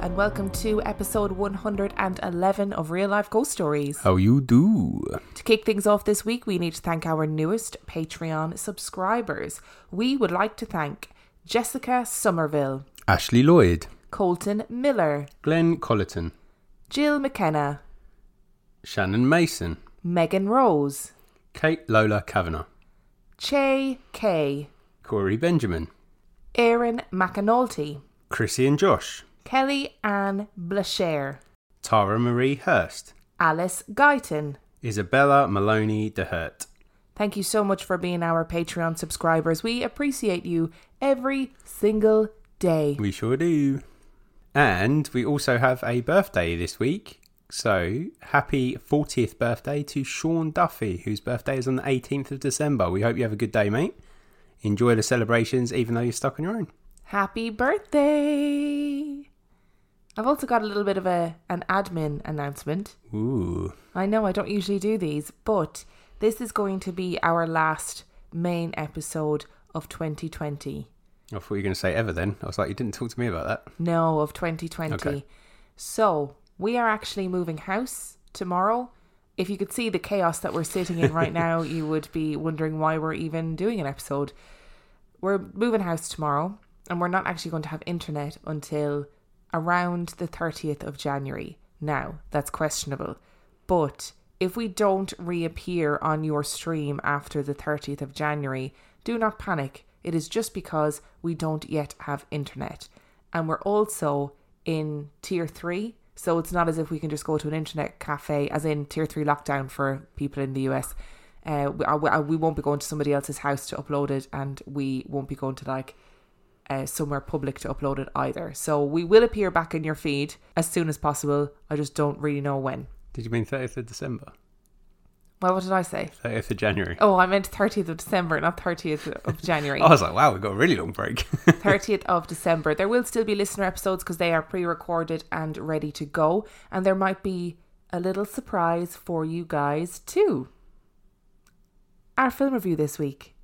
And welcome to episode 111 of Real Life Ghost Stories. How you do? To kick things off this week, we need to thank our newest Patreon subscribers. We would like to thank Jessica Somerville, Ashley Lloyd, Colton Miller, Glenn Colleton, Jill McKenna, Shannon Mason, Megan Rose, Kate Lola Kavanagh, Che Kay, Corey Benjamin, Aaron McAnulty, Chrissy and Josh, Kelly Ann Blacher, Tara Marie Hurst, Alice Guyton. Isabella Maloney DeHurt. Thank you so much for being our Patreon subscribers. We appreciate you every single day. We sure do. And we also have a birthday this week. So happy 40th birthday to Sean Duffy, whose birthday is on the 18th of December. We hope you have a good day, mate. Enjoy the celebrations, even though you're stuck on your own. Happy birthday! I've also got a little bit of a an admin announcement. Ooh. I know I don't usually do these, but this is going to be our last main episode of 2020. I thought you were going to say ever then. I was like, you didn't talk to me about that. No, of 2020. Okay. So, we are actually moving house tomorrow. If you could see the chaos that we're sitting in right now, you would be wondering why we're even doing an episode. We're moving house tomorrow, and we're not actually going to have internet until around the 30th of January. Now, that's questionable. But if we don't reappear on your stream after the 30th of January, do not panic. It is just because we don't yet have internet. And we're also in tier 3, so it's not as if we can just go to an internet cafe, as in tier 3 lockdown for people in the US. Uh, we, we won't be going to somebody else's house to upload it, and we won't be going to like uh, somewhere public to upload it either. So we will appear back in your feed as soon as possible. I just don't really know when. Did you mean 30th of December? Well, what did I say? 30th of January. Oh, I meant 30th of December, not 30th of January. I was like, wow, we've got a really long break. 30th of December. There will still be listener episodes because they are pre recorded and ready to go. And there might be a little surprise for you guys too. Our film review this week.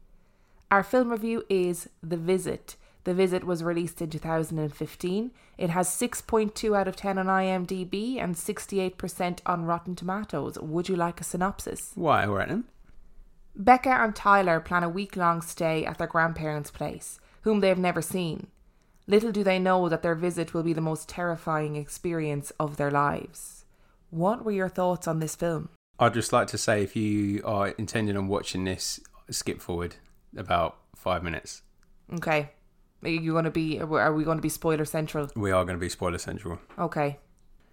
Our film review is The Visit. The Visit was released in 2015. It has 6.2 out of 10 on IMDb and 68% on Rotten Tomatoes. Would you like a synopsis? Why, then. Becca and Tyler plan a week long stay at their grandparents' place, whom they have never seen. Little do they know that their visit will be the most terrifying experience of their lives. What were your thoughts on this film? I'd just like to say if you are intending on watching this, skip forward about five minutes. Okay. Are you going to be, are we going to be spoiler central? We are going to be spoiler central. Okay.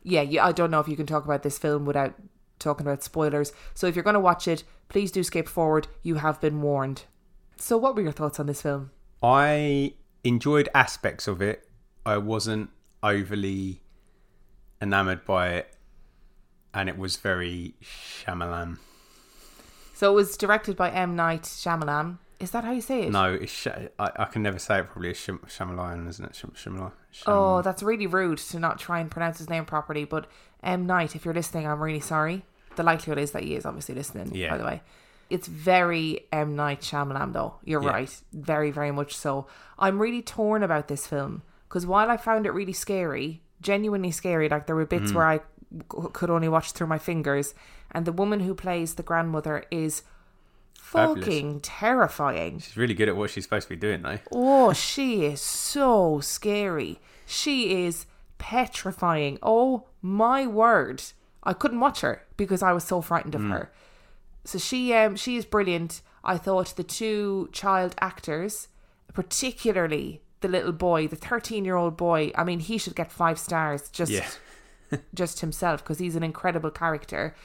Yeah, yeah, I don't know if you can talk about this film without talking about spoilers. So if you're going to watch it, please do skip forward. You have been warned. So, what were your thoughts on this film? I enjoyed aspects of it. I wasn't overly enamored by it, and it was very Shyamalan. So, it was directed by M. Night Shyamalan. Is that how you say it? No, it's Sh- I, I can never say it properly. It's Sham- Shyamalan, isn't it? Sham- Shyamalan. Oh, that's really rude to not try and pronounce his name properly. But M. Night, if you're listening, I'm really sorry. The likelihood is that he is obviously listening, Yeah. by the way. It's very M. Night Shyamalan, though. You're Yeah. right. Very, very much so. I'm really torn about this film because while I found it really scary, genuinely scary, like there were bits Mm. where I could only watch through my fingers, and the woman who plays the grandmother is Fabulous. fucking terrifying. She's really good at what she's supposed to be doing, though. Oh, she is so scary. She is petrifying. Oh my word. I couldn't watch her because I was so frightened of her. So she um she is brilliant. I thought the two child actors, particularly the little boy, the 13-year-old boy, I mean he should get 5 stars just Yeah. just himself because he's an incredible character.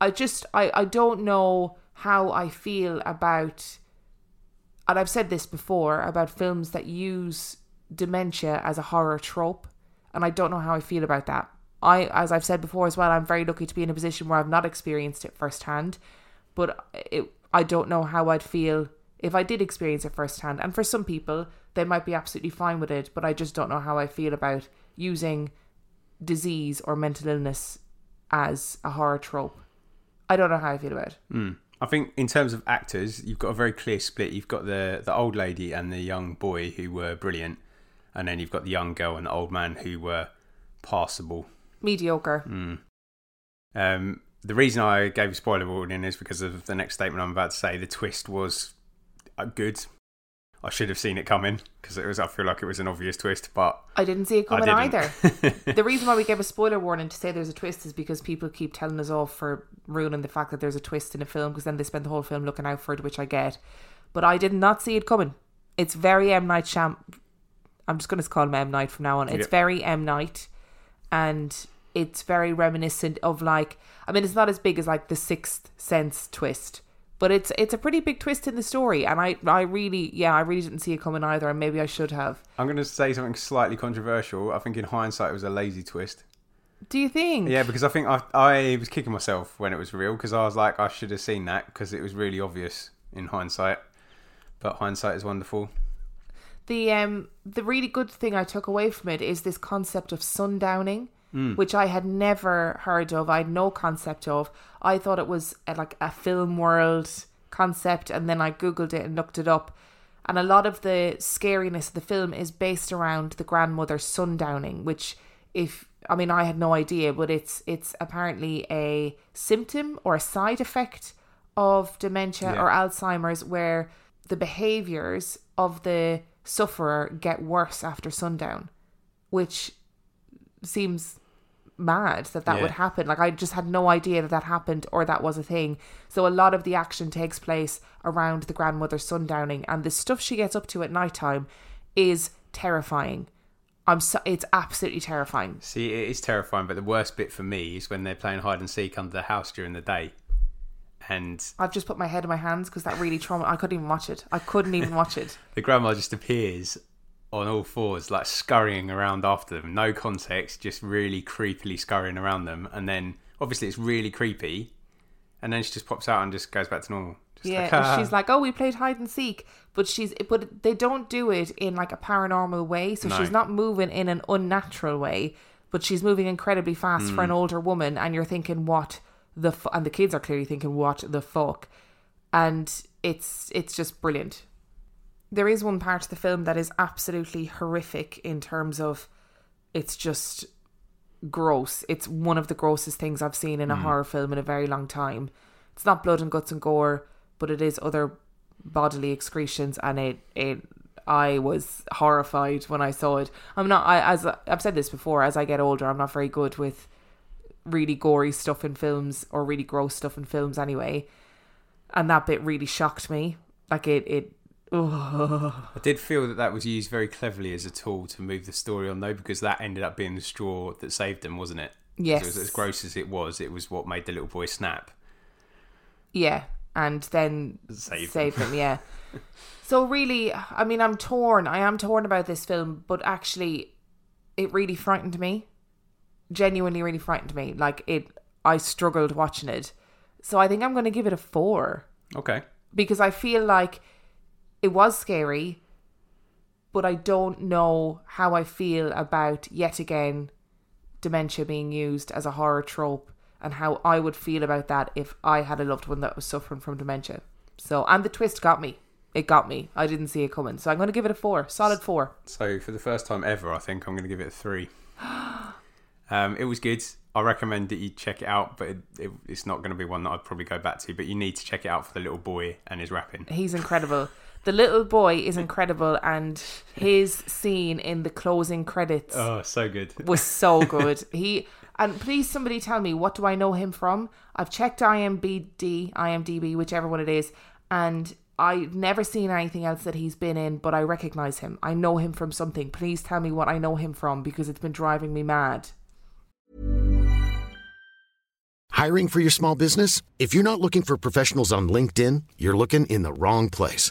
I just I I don't know how I feel about and I've said this before about films that use dementia as a horror trope and I don't know how I feel about that. I as I've said before as well, I'm very lucky to be in a position where I've not experienced it firsthand, but it, I don't know how I'd feel if I did experience it firsthand. And for some people, they might be absolutely fine with it, but I just don't know how I feel about using disease or mental illness as a horror trope. I don't know how I feel about it. Hmm. I think in terms of actors, you've got a very clear split. You've got the the old lady and the young boy who were brilliant, and then you've got the young girl and the old man who were passable. Mediocre. Um, the reason I gave a spoiler warning is because of the next statement I'm about to say. The twist was uh, good. I should have seen it coming because it was. I feel like it was an obvious twist, but I didn't see it coming either. the reason why we gave a spoiler warning to say there's a twist is because people keep telling us off for ruining the fact that there's a twist in a film because then they spend the whole film looking out for it, which I get. But I did not see it coming. It's very M Night Sham. I'm just going to call him M Night from now on. It's Yep. very M Night, and it's very reminiscent of like. I mean, it's not as big as like the Sixth Sense twist, but it's it's a pretty big twist in the story, and I I really yeah I really didn't see it coming either, and maybe I should have. I'm going to say something slightly controversial. I think in hindsight it was a lazy twist. Do you think? Yeah, because I think I I was kicking myself when it was real because I was like I should have seen that because it was really obvious in hindsight. But hindsight is wonderful. the um the really good thing I took away from it is this concept of sundowning, Mm. which I had never heard of. I had no concept of. I thought it was a, like a film world concept, and then I googled it and looked it up. And a lot of the scariness of the film is based around the grandmother sundowning, which if I mean I had no idea, but it's it's apparently a symptom or a side effect of dementia Yeah. or Alzheimer's where the behaviors of the sufferer get worse after sundown, which seems mad that that Yeah. would happen. Like I just had no idea that that happened or that was a thing. So a lot of the action takes place around the grandmother sundowning, and the stuff she gets up to at nighttime is terrifying. I'm so it's absolutely terrifying. See, it is terrifying, but the worst bit for me is when they're playing hide and seek under the house during the day, and I've just put my head in my hands because that really trauma. I couldn't even watch it. I couldn't even watch it. the grandma just appears on all fours, like scurrying around after them, no context, just really creepily scurrying around them, and then obviously it's really creepy, and then she just pops out and just goes back to normal. Just Yeah, like, "Ah." she's like, "Oh, we played hide and seek," but she's but they don't do it in like a paranormal way. So No. she's not moving in an unnatural way, but she's moving incredibly fast for Hmm. an older woman. And you're thinking, "What the?" Fu-? And the kids are clearly thinking, "What the fuck?" And it's it's just brilliant. There is one part of the film that is absolutely horrific in terms of it's just gross. It's one of the grossest things I've seen in a mm. horror film in a very long time. It's not blood and guts and gore, but it is other bodily excretions, and it it I was horrified when I saw it. I'm not. I as I've said this before. As I get older, I'm not very good with really gory stuff in films or really gross stuff in films anyway. And that bit really shocked me. Like it it. Ugh. I did feel that that was used very cleverly as a tool to move the story on, though, because that ended up being the straw that saved them, wasn't it? Yes. It was, as gross as it was, it was what made the little boy snap. Yeah, and then Save save, them. them. Yeah. so really, I mean, I'm torn. I am torn about this film, but actually, it really frightened me. Genuinely, really frightened me. Like it, I struggled watching it. So I think I'm going to give it a four Okay. because I feel like it was scary, but I don't know how I feel about yet again dementia being used as a horror trope and how I would feel about that if I had a loved one that was suffering from dementia. So, and the twist got me. It got me. I didn't see it coming. So I'm going to give it a four, solid four. So for the first time ever, I think I'm going to give it a three. um, it was good. I recommend that you check it out, but it, it, it's not going to be one that I'd probably go back to. But you need to check it out for the little boy and his rapping. He's incredible. The little boy is incredible, and his scene in the closing credits Oh, so good. was so good. He and please somebody tell me what do I know him from? I've checked IMBD, IMDb, whichever one it is, and I've never seen anything else that he's been in, but I recognize him. I know him from something. Please tell me what I know him from because it's been driving me mad. Hiring for your small business? If you're not looking for professionals on LinkedIn, you're looking in the wrong place.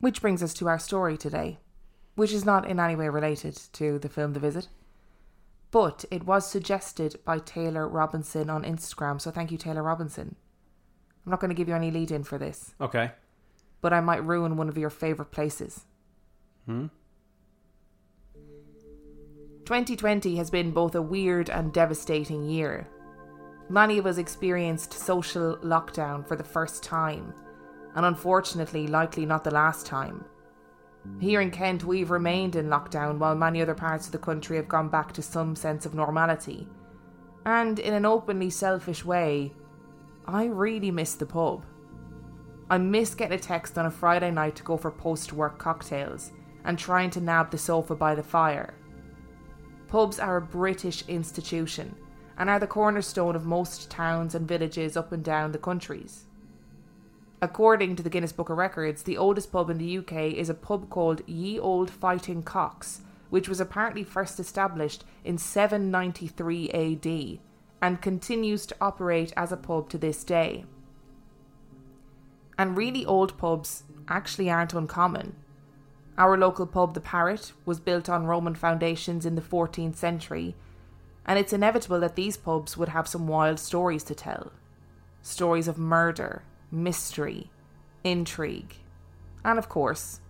Which brings us to our story today, which is not in any way related to the film The Visit. But it was suggested by Taylor Robinson on Instagram, so thank you, Taylor Robinson. I'm not going to give you any lead in for this, Okay. but I might ruin one of your favourite places. Hmm? 2020 has been both a weird and devastating year. Many of us experienced social lockdown for the first time, and unfortunately, likely not the last time. Here in Kent, we've remained in lockdown while many other parts of the country have gone back to some sense of normality. And in an openly selfish way, I really miss the pub. I miss getting a text on a Friday night to go for post work cocktails and trying to nab the sofa by the fire. Pubs are a British institution and are the cornerstone of most towns and villages up and down the countries. According to the Guinness Book of Records, the oldest pub in the UK is a pub called Ye Old Fighting Cocks, which was apparently first established in 793 AD and continues to operate as a pub to this day. And really old pubs actually aren't uncommon. Our local pub, the Parrot, was built on Roman foundations in the 14th century, and it's inevitable that these pubs would have some wild stories to tell. Stories of murder, mystery, intrigue, and of course,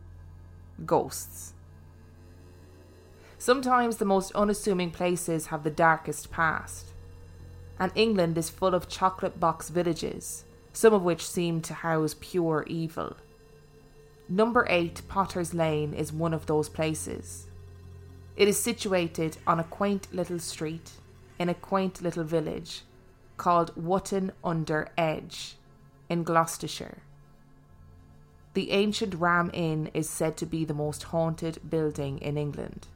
ghosts. Sometimes the most unassuming places have the darkest past, and England is full of chocolate box villages, some of which seem to house pure evil. Number 8 Potter's Lane is one of those places. It is situated on a quaint little street in a quaint little village called Wotton under Edge in Gloucestershire. The ancient Ram Inn is said to be the most haunted building in England.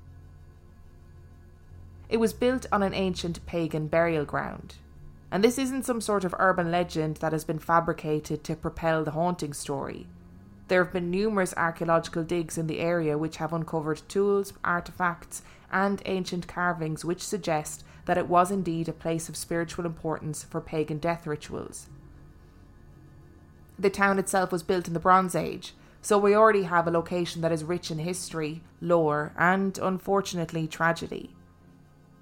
It was built on an ancient pagan burial ground, and this isn't some sort of urban legend that has been fabricated to propel the haunting story. There have been numerous archaeological digs in the area which have uncovered tools, artifacts, and ancient carvings which suggest that it was indeed a place of spiritual importance for pagan death rituals. The town itself was built in the Bronze Age, so we already have a location that is rich in history, lore, and unfortunately tragedy.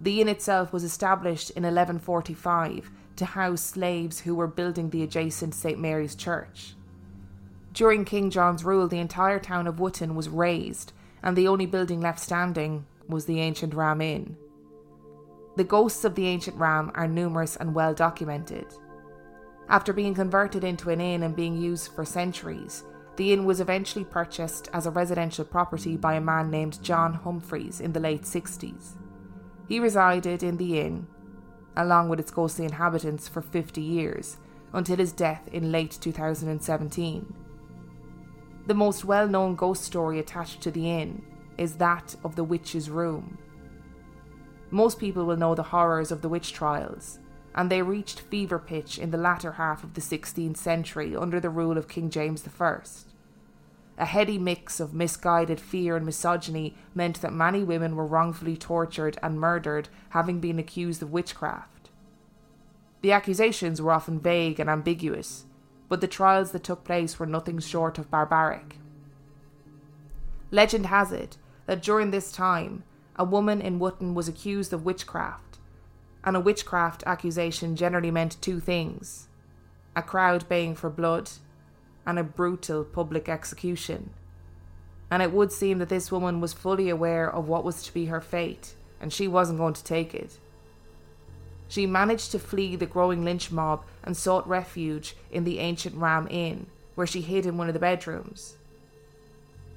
The inn itself was established in 1145 to house slaves who were building the adjacent St Mary's Church. During King John's rule, the entire town of Wotton was razed, and the only building left standing was the ancient Ram Inn. The ghosts of the ancient Ram are numerous and well documented. After being converted into an inn and being used for centuries, the inn was eventually purchased as a residential property by a man named John Humphreys in the late 60s. He resided in the inn, along with its ghostly inhabitants, for 50 years, until his death in late 2017. The most well known ghost story attached to the inn is that of the witch's room. Most people will know the horrors of the witch trials, and they reached fever pitch in the latter half of the 16th century under the rule of King James I. a heady mix of misguided fear and misogyny meant that many women were wrongfully tortured and murdered, having been accused of witchcraft. The accusations were often vague and ambiguous, but the trials that took place were nothing short of barbaric. Legend has it that during this time, a woman in Wotton was accused of witchcraft, and a witchcraft accusation generally meant two things a crowd baying for blood and a brutal public execution. And it would seem that this woman was fully aware of what was to be her fate, and she wasn't going to take it. She managed to flee the growing lynch mob and sought refuge in the ancient Ram Inn, where she hid in one of the bedrooms.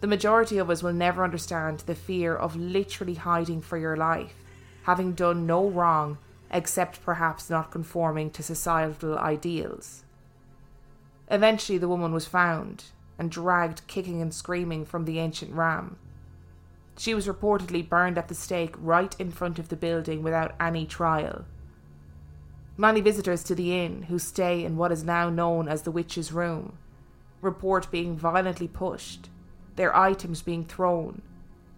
The majority of us will never understand the fear of literally hiding for your life, having done no wrong except perhaps not conforming to societal ideals. Eventually, the woman was found and dragged kicking and screaming from the ancient ram. She was reportedly burned at the stake right in front of the building without any trial. Many visitors to the inn, who stay in what is now known as the witch's room, report being violently pushed, their items being thrown,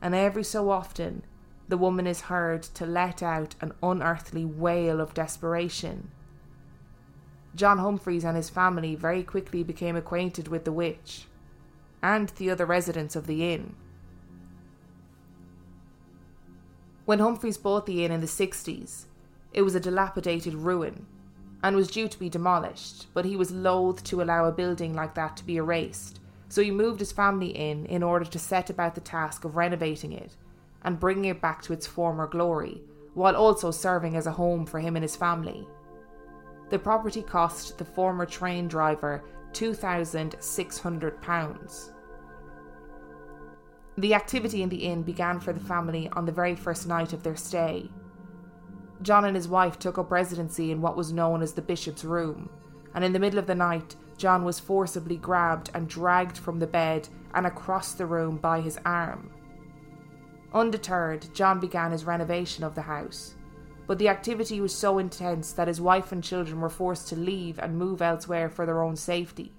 and every so often the woman is heard to let out an unearthly wail of desperation. John Humphreys and his family very quickly became acquainted with the witch and the other residents of the inn. When Humphreys bought the inn in the 60s, it was a dilapidated ruin and was due to be demolished, but he was loath to allow a building like that to be erased, so he moved his family in in order to set about the task of renovating it and bringing it back to its former glory, while also serving as a home for him and his family. The property cost the former train driver £2,600. The activity in the inn began for the family on the very first night of their stay. John and his wife took up residency in what was known as the Bishop's Room, and in the middle of the night, John was forcibly grabbed and dragged from the bed and across the room by his arm. Undeterred, John began his renovation of the house but the activity was so intense that his wife and children were forced to leave and move elsewhere for their own safety.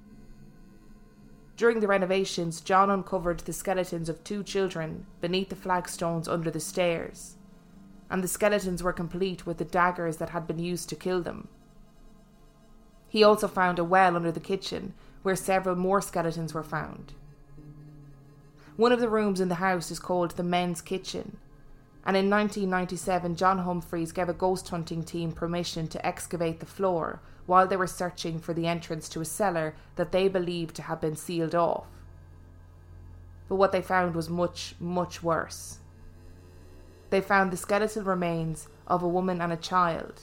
During the renovations, John uncovered the skeletons of two children beneath the flagstones under the stairs, and the skeletons were complete with the daggers that had been used to kill them. He also found a well under the kitchen where several more skeletons were found. One of the rooms in the house is called the men's kitchen, and in 1997, John Humphreys gave a ghost hunting team permission to excavate the floor while they were searching for the entrance to a cellar that they believed to have been sealed off. But what they found was much, much worse. They found the skeletal remains of a woman and a child,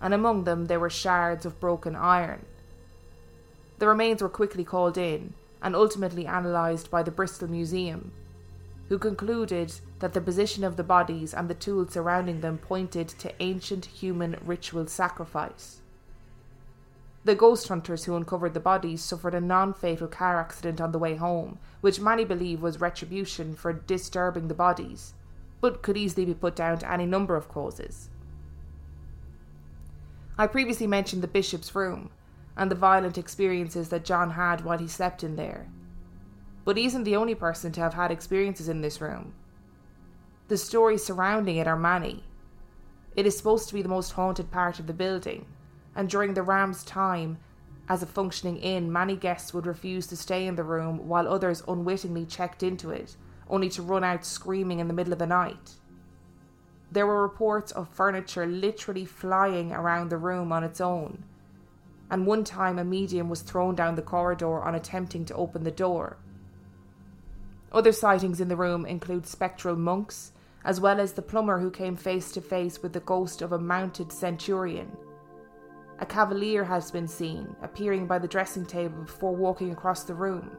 and among them there were shards of broken iron. The remains were quickly called in and ultimately analysed by the Bristol Museum who concluded that the position of the bodies and the tools surrounding them pointed to ancient human ritual sacrifice. The ghost hunters who uncovered the bodies suffered a non fatal car accident on the way home, which many believe was retribution for disturbing the bodies, but could easily be put down to any number of causes. I previously mentioned the bishop's room and the violent experiences that John had while he slept in there but he isn't the only person to have had experiences in this room. The stories surrounding it are many. It is supposed to be the most haunted part of the building, and during the Ram's time as a functioning inn, many guests would refuse to stay in the room while others unwittingly checked into it, only to run out screaming in the middle of the night. There were reports of furniture literally flying around the room on its own, and one time a medium was thrown down the corridor on attempting to open the door other sightings in the room include spectral monks, as well as the plumber who came face to face with the ghost of a mounted centurion. A cavalier has been seen appearing by the dressing table before walking across the room.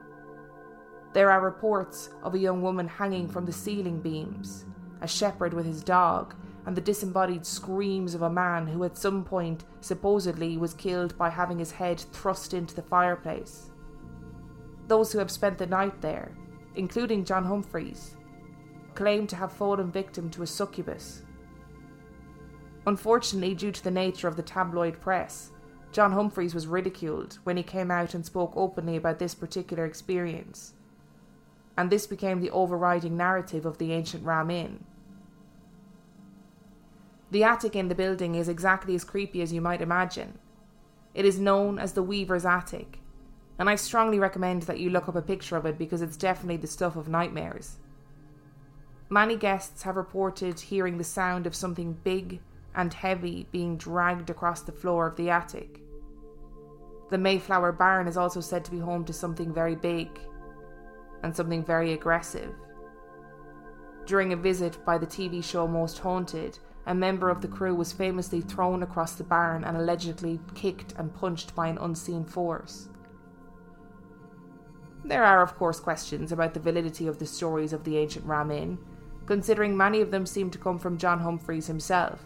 There are reports of a young woman hanging from the ceiling beams, a shepherd with his dog, and the disembodied screams of a man who at some point supposedly was killed by having his head thrust into the fireplace. Those who have spent the night there including John Humphreys, claimed to have fallen victim to a succubus. Unfortunately, due to the nature of the tabloid press, John Humphreys was ridiculed when he came out and spoke openly about this particular experience, and this became the overriding narrative of the ancient Ram Inn. The attic in the building is exactly as creepy as you might imagine. It is known as the Weaver's Attic, and I strongly recommend that you look up a picture of it because it's definitely the stuff of nightmares. Many guests have reported hearing the sound of something big and heavy being dragged across the floor of the attic. The Mayflower Barn is also said to be home to something very big and something very aggressive. During a visit by the TV show Most Haunted, a member of the crew was famously thrown across the barn and allegedly kicked and punched by an unseen force. There are, of course, questions about the validity of the stories of the ancient Ram Inn, considering many of them seem to come from John Humphreys himself.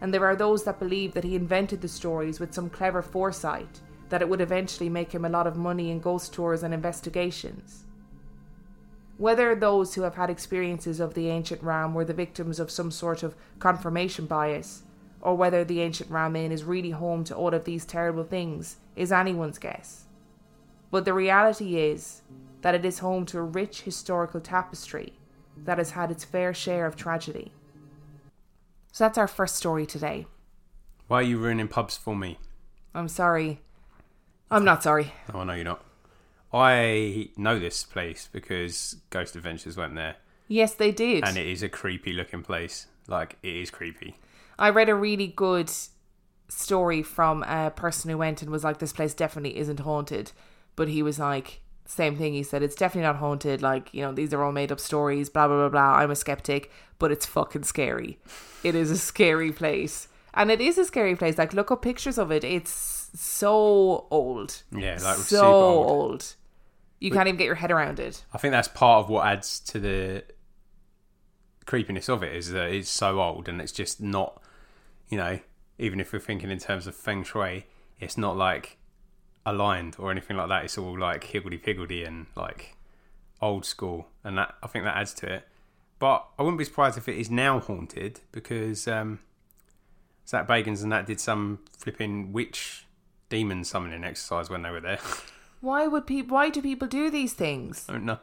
And there are those that believe that he invented the stories with some clever foresight that it would eventually make him a lot of money in ghost tours and investigations. Whether those who have had experiences of the ancient Ram were the victims of some sort of confirmation bias, or whether the ancient Ram Inn is really home to all of these terrible things, is anyone's guess. But the reality is that it is home to a rich historical tapestry that has had its fair share of tragedy. So that's our first story today. Why are you ruining pubs for me? I'm sorry. I'm not sorry. Oh, no, you're not. I know this place because Ghost Adventures went there, Yes, they did. and it is a creepy looking place. Like, it is creepy. I read a really good story from a person who went and was like, this place definitely isn't haunted. But he was like, same thing. He said, it's definitely not haunted. Like, you know, these are all made up stories, blah, blah, blah, blah. I'm a skeptic, but it's fucking scary. It is a scary place. And it is a scary place. Like, look up pictures of it. It's so old. Yeah, like so super old. old. You can't even get your head around it. I think that's part of what adds to the creepiness of it is that it's so old and it's just not, you know, even if we're thinking in terms of feng shui, it's not like aligned or anything like that. It's all like higgledy piggledy and like old school, and that I think that adds to it. But I wouldn't be surprised if it is now haunted because um, Zak Bagans and that did some flipping witch demon summoning exercise when they were there. Why would people? Why do people do these things? I don't know.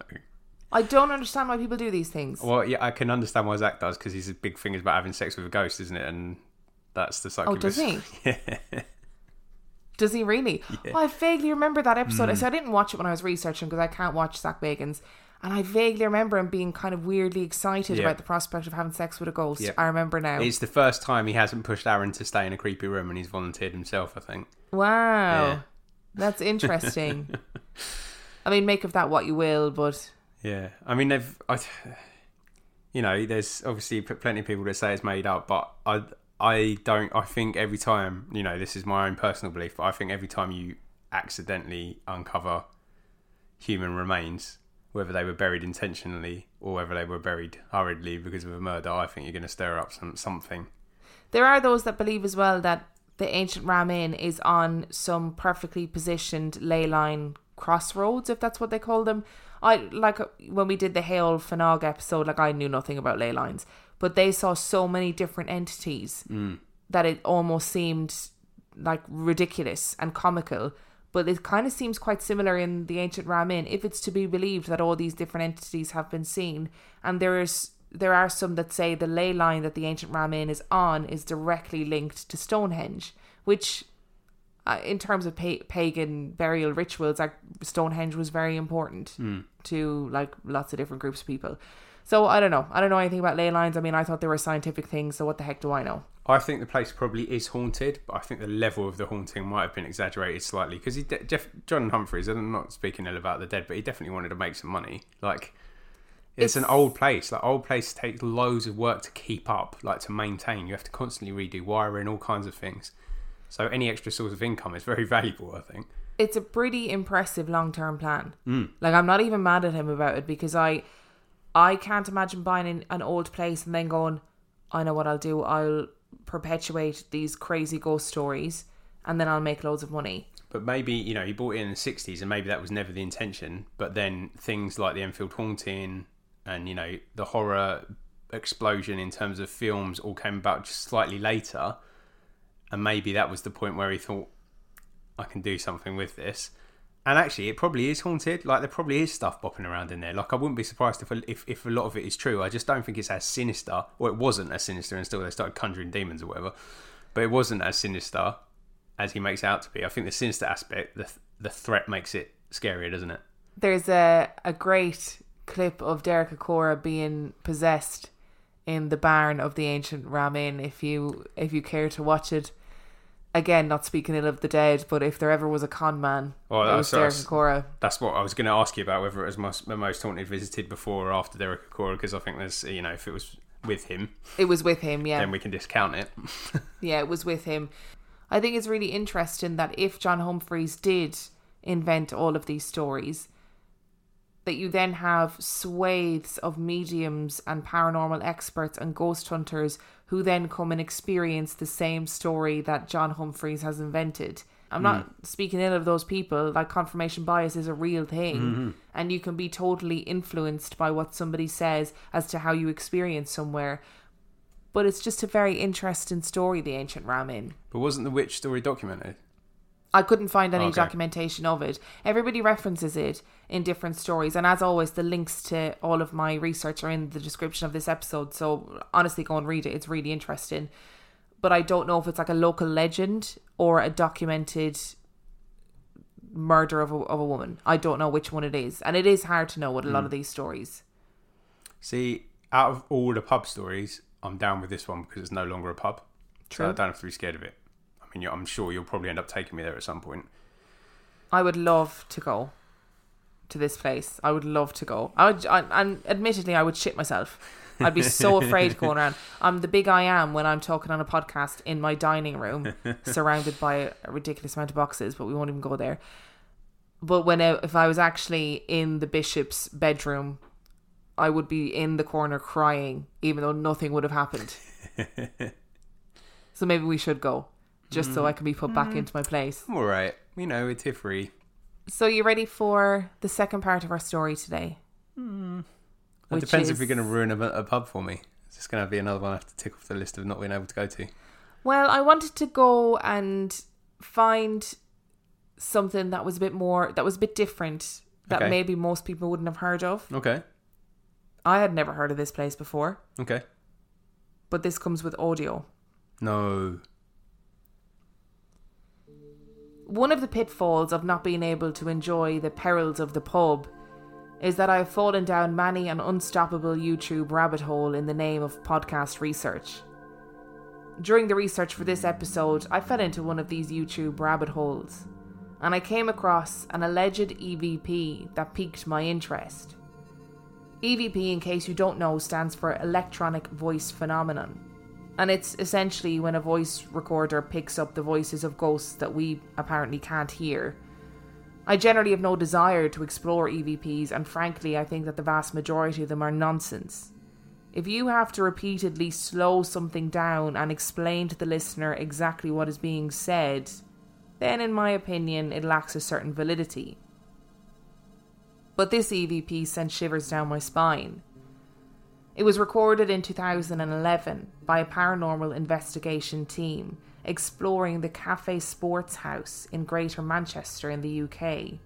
I don't understand why people do these things. Well, yeah, I can understand why Zak does because he's a big thing is about having sex with a ghost, isn't it? And that's the Oh, does he? Yeah. Does he really? Oh, I vaguely remember that episode. Hmm. So I didn't watch it when I was researching because I can't watch Zak Bagans. And I vaguely remember him being kind of weirdly excited Yeah. about the prospect of having sex with a ghost. Yeah. I remember now. It's the first time he hasn't pushed Aaron to stay in a creepy room and he's volunteered himself, I think. wow. That's interesting. I mean, make of that what you will, but Yeah. I mean, they've. I, you know, there's obviously plenty of people that say it's made up, but I. I don't. I think every time, you know, this is my own personal belief, but I think every time you accidentally uncover human remains, whether they were buried intentionally or whether they were buried hurriedly because of a murder, I think you're going to stir up some something. there are those that believe as well that the ancient Ram Inn is on some perfectly positioned ley line crossroads, if that's what they call them. I like when we did the Hale Fanog episode, like I knew nothing about ley lines, but they saw so many different entities mm. that it almost seemed like ridiculous and comical. But it kind of seems quite similar in the ancient Ram Inn, if it's to be believed that all these different entities have been seen. And there is there are some that say the ley line that the ancient Ram Inn is on is directly linked to Stonehenge, which, uh, in terms of pa- pagan burial rituals, like Stonehenge was very important to like lots of different groups of people. So I don't know. I don't know anything about ley lines. I mean, I thought they were scientific things. So what the heck do I know? I think the place probably is haunted, but I think the level of the haunting might have been exaggerated slightly because he de- Jeff John Humphreys. And I'm not speaking ill about the dead, but he definitely wanted to make some money. Like it's, an old place. Like old place takes loads of work to keep up, like to maintain. You have to constantly redo wiring, all kinds of things. So any extra source of income is very valuable. I think. it's a pretty impressive long term plan. Hmm. Like I'm not even mad at him about it because I I can't imagine buying an, an old place and then going, I know what I'll do. I'll perpetuate these crazy ghost stories and then I'll make loads of money. But maybe you know he bought it in the '60s, and maybe that was never the intention. But then things like the Enfield haunting and you know the horror explosion in terms of films all came about just slightly later, and maybe that was the point where he thought, "I can do something with this." And actually, it probably is haunted. Like there probably is stuff bopping around in there. Like I wouldn't be surprised if if, if a lot of it is true. I just don't think it's as sinister, or it wasn't as sinister until they started conjuring demons or whatever. But it wasn't as sinister as he makes out to be. I think the sinister aspect, the the threat makes it scarier, doesn't it? There's a a great clip of Derek Acorah being possessed in the barn of the ancient Ram Inn. If you if you care to watch it, again, not speaking ill of the dead, but if there ever was a con man, Oh, it was Derek Acorah. That's what I was going to ask you about whether it was most, most haunted visited before or after Derek Acorah, because I think there's you know if it was with him, It was with him, yeah. then we can discount it. Yeah, it was with him. I think it's really interesting that if John Humphreys did invent all of these stories, that you then have swathes of mediums and paranormal experts and ghost hunters who then come and experience the same story that John Humphreys has invented. I'm not hmm. speaking ill of those people, like confirmation bias is a real thing, mm-hmm. and you can be totally influenced by what somebody says as to how you experience somewhere but it's just a very interesting story, the ancient Ram Inn. But wasn't the witch story documented? I couldn't find any Okay. documentation of it. Everybody references it in different stories, and as always, the links to all of my research are in the description of this episode. So honestly, go and read it; it's really interesting. But I don't know if it's like a local legend or a documented murder of a, of a woman. I don't know which one it is, and it is hard to know with a Hmm. lot of these stories. See, out of all the pub stories, I'm down with this one because it's no longer a pub. True. So I don't have to be scared of it. I mean, I'm sure you'll probably end up taking me there at some point. I would love to go to this place. I would love to go. I would, I, and admittedly, I would shit myself. I'd be so afraid going around. I'm the big I am when I'm talking on a podcast in my dining room, surrounded by a ridiculous amount of boxes, but we won't even go there. But when I, if I was actually in the bishop's bedroom, I would be in the corner crying, even though nothing would have happened. so maybe we should go, just so mm. I can be put back mm. into my place. I'm all right. You know, it's free. So you ready for the second part of our story today? Hmm. It Which depends if you're going to ruin a, a pub for me. It's just going to be another one I have to tick off the list of not being able to go to. Well, I wanted to go and find something that was a bit more that was a bit different that Okay. maybe most people wouldn't have heard of. Okay. I had never heard of this place before, Okay. but this comes with audio. No. One of the pitfalls of not being able to enjoy the perils of the pub is that I have fallen down many an unstoppable YouTube rabbit hole in the name of podcast research. During the research for this episode, I fell into one of these YouTube rabbit holes, and I came across an alleged EVP that piqued my interest. EVP, in case you don't know, stands for Electronic Voice Phenomenon and it's essentially when a voice recorder picks up the voices of ghosts that we apparently can't hear. I generally have no desire to explore EVPs, and frankly, I think that the vast majority of them are nonsense. If you have to repeatedly slow something down and explain to the listener exactly what is being said, then, in my opinion, it lacks a certain validity. But this EVP sent shivers down my spine. It was recorded in 2011 by a paranormal investigation team exploring the Cafe Sports House in Greater Manchester in the UK,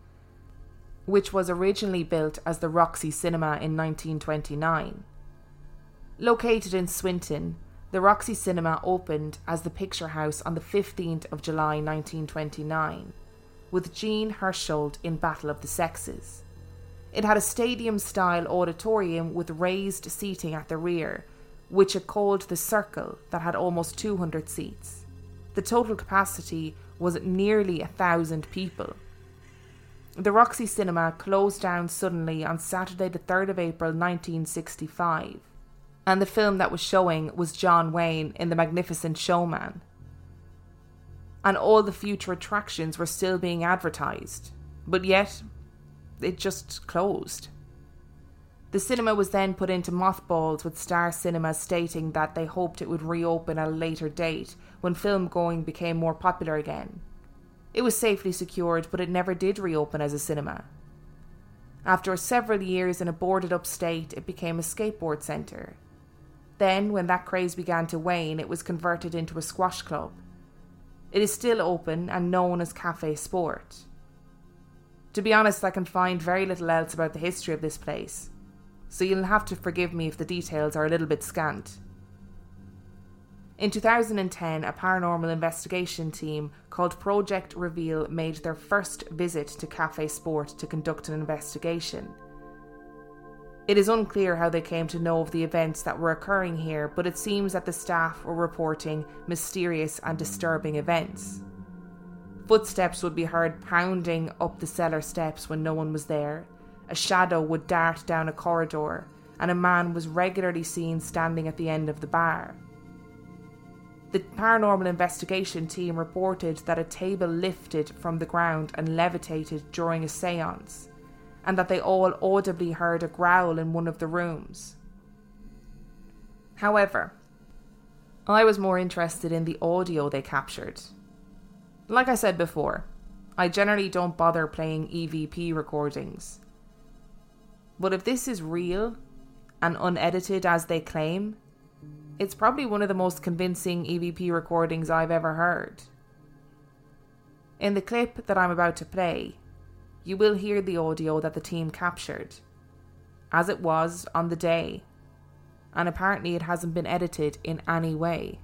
which was originally built as the Roxy Cinema in 1929. Located in Swinton, the Roxy Cinema opened as the Picture House on the 15th of July 1929, with Jean Hersholt in Battle of the Sexes. It had a stadium style auditorium with raised seating at the rear, which it called the Circle, that had almost 200 seats. The total capacity was nearly a thousand people. The Roxy Cinema closed down suddenly on Saturday, the 3rd of April 1965, and the film that was showing was John Wayne in The Magnificent Showman. And all the future attractions were still being advertised, but yet it just closed. The cinema was then put into mothballs with Star Cinema stating that they hoped it would reopen at a later date when film going became more popular again. It was safely secured, but it never did reopen as a cinema. After several years in a boarded up state, it became a skateboard centre. Then, when that craze began to wane, it was converted into a squash club. It is still open and known as Cafe Sport. To be honest, I can find very little else about the history of this place, so you'll have to forgive me if the details are a little bit scant. In 2010, a paranormal investigation team called Project Reveal made their first visit to Cafe Sport to conduct an investigation. It is unclear how they came to know of the events that were occurring here, but it seems that the staff were reporting mysterious and disturbing events. Footsteps would be heard pounding up the cellar steps when no one was there. A shadow would dart down a corridor, and a man was regularly seen standing at the end of the bar. The paranormal investigation team reported that a table lifted from the ground and levitated during a seance, and that they all audibly heard a growl in one of the rooms. However, I was more interested in the audio they captured. Like I said before, I generally don't bother playing EVP recordings. But if this is real and unedited as they claim, it's probably one of the most convincing EVP recordings I've ever heard. In the clip that I'm about to play, you will hear the audio that the team captured, as it was on the day, and apparently it hasn't been edited in any way.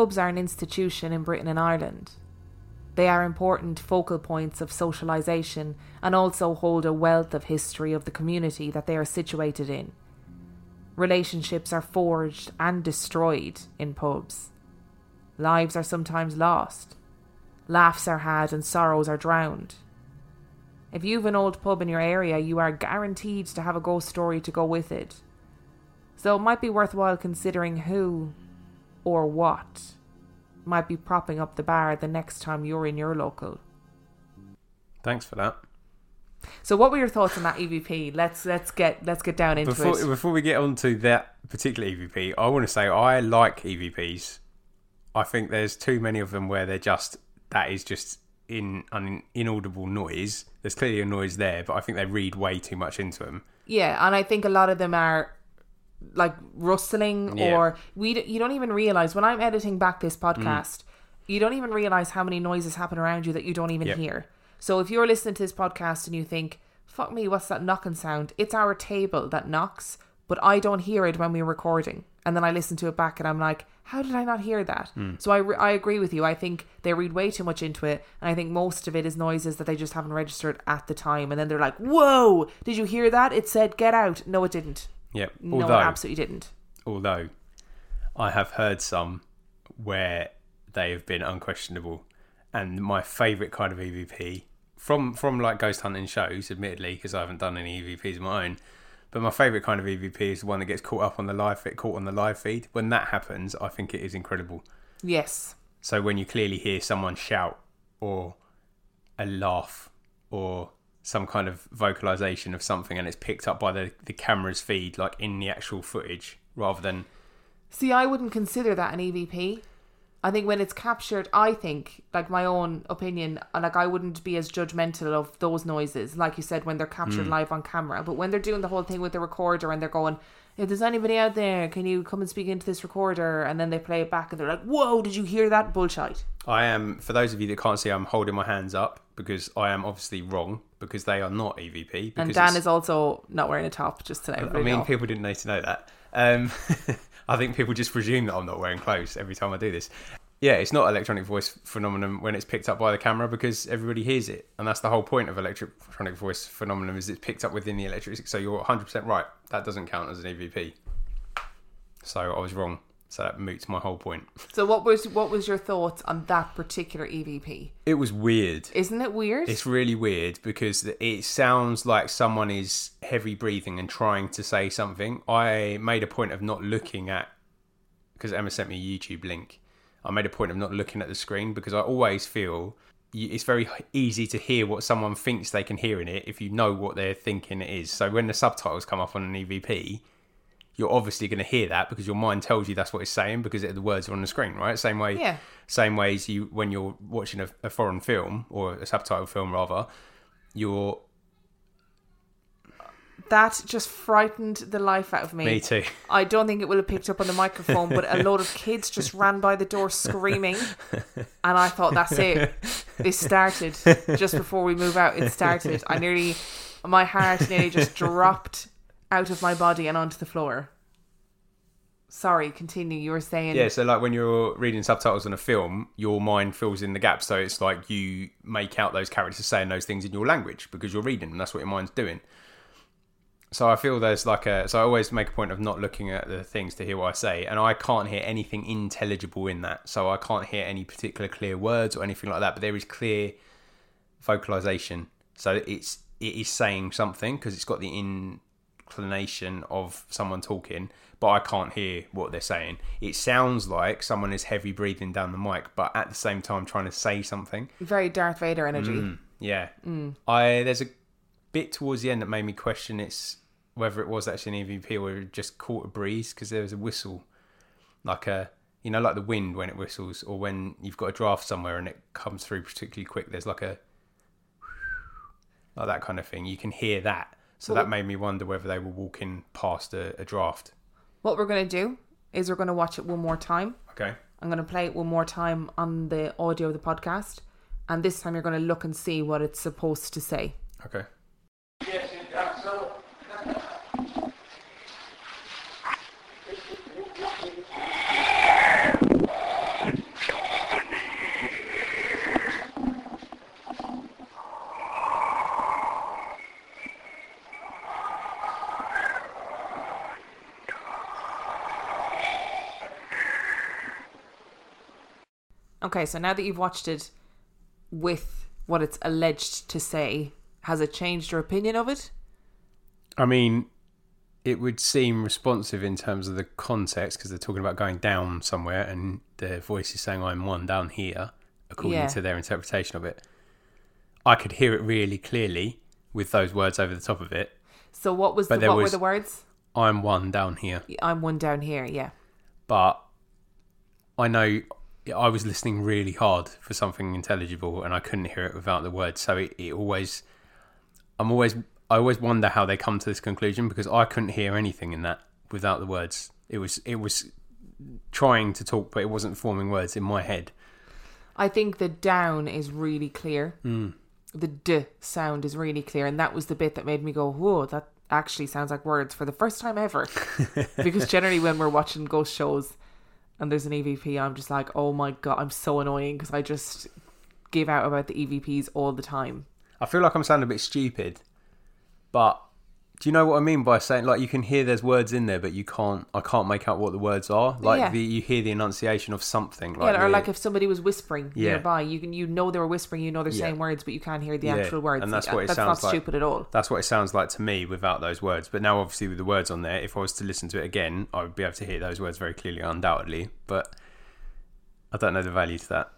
Pubs are an institution in Britain and Ireland. They are important focal points of socialisation and also hold a wealth of history of the community that they are situated in. Relationships are forged and destroyed in pubs. Lives are sometimes lost. Laughs are had and sorrows are drowned. If you've an old pub in your area, you are guaranteed to have a ghost story to go with it. So it might be worthwhile considering who or what might be propping up the bar the next time you're in your local. Thanks for that. So, what were your thoughts on that EVP? Let's let's get let's get down into Before, it. before we get on to that particular EVP, I want to say I like EVPs. I think there's too many of them where they're just that is just in an inaudible noise. There's clearly a noise there, but I think they read way too much into them. Yeah, and I think a lot of them are like rustling Yeah. or we d- you don't even realize when I'm editing back this Mm. podcast, you don't even realize how many noises happen around you that you don't even Yep. hear. So if you're listening to this podcast and you think, "Fuck me, what's that knocking sound?" It's our table that knocks, but I don't hear it when we're recording. And then I listen to it back and I'm like, "How did I not hear that?" So I re- I agree with you. I think they read way too much into it, and I think most of it is noises that they just haven't registered at the time, and then they're like, "Whoa, did you hear that? It said get out." No, it didn't. Yep. No, although, it absolutely didn't. although I have heard some where they have been unquestionable, and my favourite kind of EVP from from like ghost hunting shows, admittedly, because I haven't done any EVPs of my own. But my favourite kind of EVP is the one that gets caught up on the live feed, caught on the live feed. When that happens, I think it is incredible. Yes. So when you clearly hear someone shout or a laugh or some kind of vocalization of something and it's picked up by the, the camera's feed, like in the actual footage, rather than See, I wouldn't consider that an EVP. I think when it's captured, I think, like my own opinion, uh, like I wouldn't be as judgmental of those noises, like you said, when they're captured live on camera. But when they're doing the whole thing with the recorder and they're going, if there's anybody out there, can you come and speak into this recorder? And then they play it back and they're like, whoa, did you hear that? Bullshit. I am, for those of you that can't see, I'm holding my hands up because I am obviously wrong because they are not EVP. Because And Dan is also not wearing a top, just to let I mean, people didn't need to know that. Um, I think people just presume that I'm not wearing clothes every time I do this. Yeah, it's not electronic voice phenomenon when it's picked up by the camera because everybody hears it, and that's the whole point of electronic voice phenomenon is it's picked up within the electric. So you're 100% right. That doesn't count as an EVP. So I was wrong. So that moots my whole point. So what was what was your thoughts on that particular EVP? It was weird. Isn't it weird? It's really weird because it sounds like someone is heavy breathing and trying to say something. I made a point of not looking at because Emma sent me a YouTube link. I made a point of not looking at the screen because I always feel it's very easy to hear what someone thinks they can hear in it if you know what they're thinking it is. So when the subtitles come up on an EVP, you're obviously going to hear that because your mind tells you that's what it's saying because it, the words are on the screen, right? Same way, Yeah. same way as you when you're watching a, a foreign film or a subtitle film rather, you're That just frightened the life out of me. me too. I don't think it will have picked up on the microphone, but a lot of kids just ran by the door screaming. And I thought, that's it. This started just before we move out. It started. I nearly, my heart nearly just dropped out of my body and onto the floor. Sorry, continue. You were saying. Yeah, so like when you're reading subtitles on a film, your mind fills in the gaps. So it's like you make out those characters saying those things in your language because you're reading and That's what your mind's doing. So I feel there's like a. So I always make a point of not looking at the things to hear what I say, and I can't hear anything intelligible in that. So I can't hear any particular clear words or anything like that. But there is clear vocalization. So it's it is saying something because it's got the inclination of someone talking, but I can't hear what they're saying. It sounds like someone is heavy breathing down the mic, but at the same time trying to say something. Very Darth Vader energy. Mm, yeah, mm. I there's a bit towards the end that made me question its whether it was actually an EVP or it just caught a breeze because there was a whistle, like a you know like the wind when it whistles, or when you've got a draft somewhere and it comes through particularly quick. There's like a like that kind of thing. You can hear that, so that made me wonder whether they were walking past a, a draft. What we're going to do is we're going to watch it one more time. Okay. I'm going to play it one more time on the audio of the podcast. And this time you're going to look and see what it's supposed to say. Okay. Okay, so now that you've watched it with what it's alleged to say, has it changed your opinion of it? I mean, it would seem responsive in terms of the context because they're talking about going down somewhere, and the voice is saying, "I'm one down here," according Yeah. to their interpretation of it. I could hear it really clearly with those words over the top of it. So what was But the, what were the words? I'm one down here, I'm one down here, yeah. but I know I was listening really hard for something intelligible, and I couldn't hear it without the words. So it, it always, I'm always, I always wonder how they come to this conclusion because I couldn't hear anything in that without the words. It was, it was trying to talk, but it wasn't forming words in my head. I think the down is really clear. Hmm. The d sound is really clear, and that was the bit that made me go, "Whoa, that actually sounds like words for the first time ever." because generally, when we're watching ghost shows and there's an EVP, I'm just like, "Oh my god, I'm so annoying" because I just give out about the EVPs all the time. I feel like I'm sounding a bit stupid, but do you know what I mean by saying like you can hear there's words in there, but you can't. I can't make out what the words are. Like Yeah. the, you hear the enunciation of something. Like yeah, or the- like if somebody was whispering Yeah. nearby, you can you know they were whispering, you know they're Yeah. saying words, but you can't hear the actual words. and that's what it that's sounds not like. stupid at all. That's what it sounds like to me without those words. But now, obviously, with the words on there, if I was to listen to it again, I would be able to hear those words very clearly, undoubtedly. But I don't know the value to that.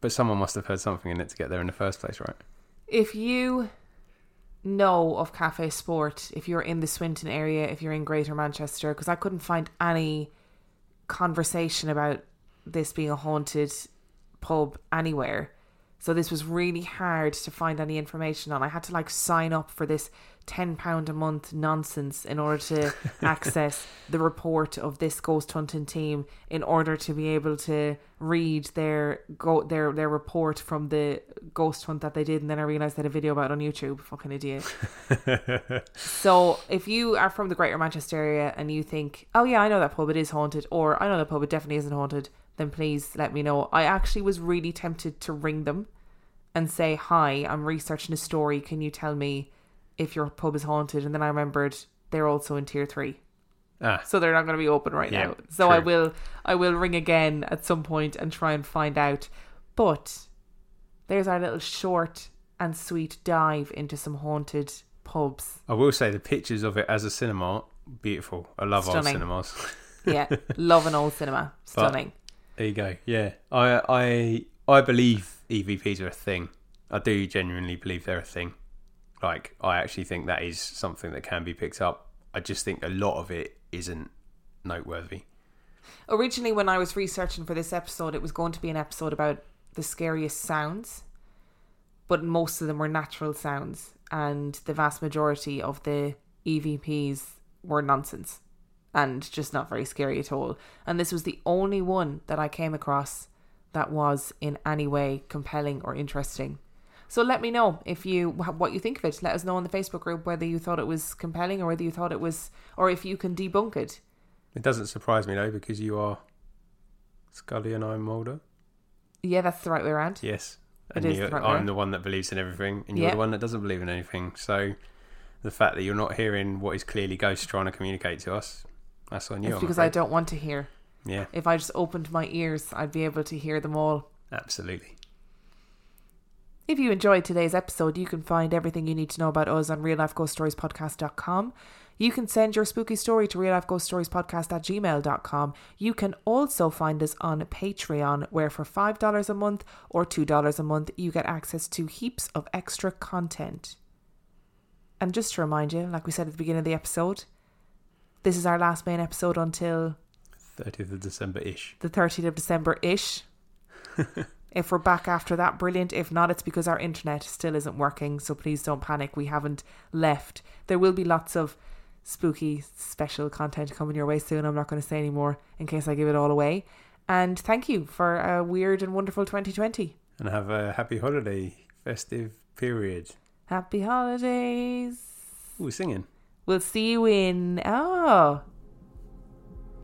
But someone must have heard something in it to get there in the first place, right? If you know of Cafe Sport, if you're in the Swinton area, if you're in Greater Manchester, because I couldn't find any conversation about this being a haunted pub anywhere. So this was really hard to find any information on. I had to like sign up for this ten pound a month nonsense in order to access the report of this ghost hunting team in order to be able to read their go their their report from the ghost hunt that they did and then I realised they had a video about it on YouTube. Fucking idiot. So if you are from the Greater Manchester area and you think, oh yeah, I know that pub, it is haunted, or I know that pub, it definitely isn't haunted, then please let me know. I actually was really tempted to ring them and say, hi, I'm researching a story. Can you tell me if your pub is haunted? And then I remembered they're also in tier three. Ah, So they're not going to be open right Yeah, now. So I will I will ring again at some point and try and find out. But there's our little short and sweet dive into some haunted pubs. I will say the pictures of it as a cinema, beautiful. I love old cinemas. Yeah, love an old cinema. Stunning. There you go. Yeah, I I I believe EVPs are a thing. I do genuinely believe they're a thing. Like, I actually think that is something that can be picked up. I just think a lot of it isn't noteworthy. Originally, when I was researching for this episode, it was going to be an episode about the scariest sounds, but most of them were natural sounds, and the vast majority of the EVPs were nonsense and just not very scary at all. And this was the only one that I came across that was in any way compelling or interesting. So let me know if you what you think of it. Let us know in the Facebook group whether you thought it was compelling or whether you thought it was, or if you can debunk it. It doesn't surprise me though because you are Scully and I'm Mulder. Yeah, that's the right way around. Yes, and you the right I'm around. the one that believes in everything, and you're Yeah. the one that doesn't believe in anything. So the fact that you're not hearing what is clearly Ghost trying to communicate to us, that's on you. It's I'm because I don't want to hear. Yeah, If I just opened my ears, I'd be able to hear them all. absolutely. If you enjoyed today's episode, you can find everything you need to know about us on reallifeghoststoriespodcast.com. You can send your spooky story to reallifeghoststoriespodcast at gmail.com. You can also find us on Patreon, where for $5 a month or $2 a month, you get access to heaps of extra content. And just to remind you, like we said at the beginning of the episode, this is our last main episode until 30th of December ish. the 30th of December ish. if we're back after that, brilliant. If not, it's because our internet still isn't working. So please don't panic. We haven't left. There will be lots of spooky special content coming your way soon. I'm not going to say any more in case I give it all away. And thank you for a weird and wonderful 2020. And have a happy holiday festive period. Happy holidays. Ooh, we're singing. We'll see you in. Oh.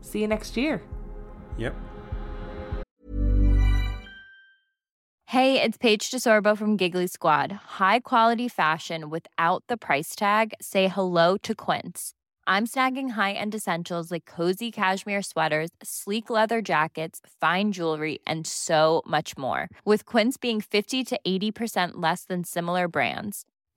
See you next year. Yep. Hey, it's Paige DeSorbo from Giggly Squad. High quality fashion without the price tag. Say hello to Quince. I'm snagging high-end essentials like cozy cashmere sweaters, sleek leather jackets, fine jewelry, and so much more. With Quince being 50 to 80% less than similar brands.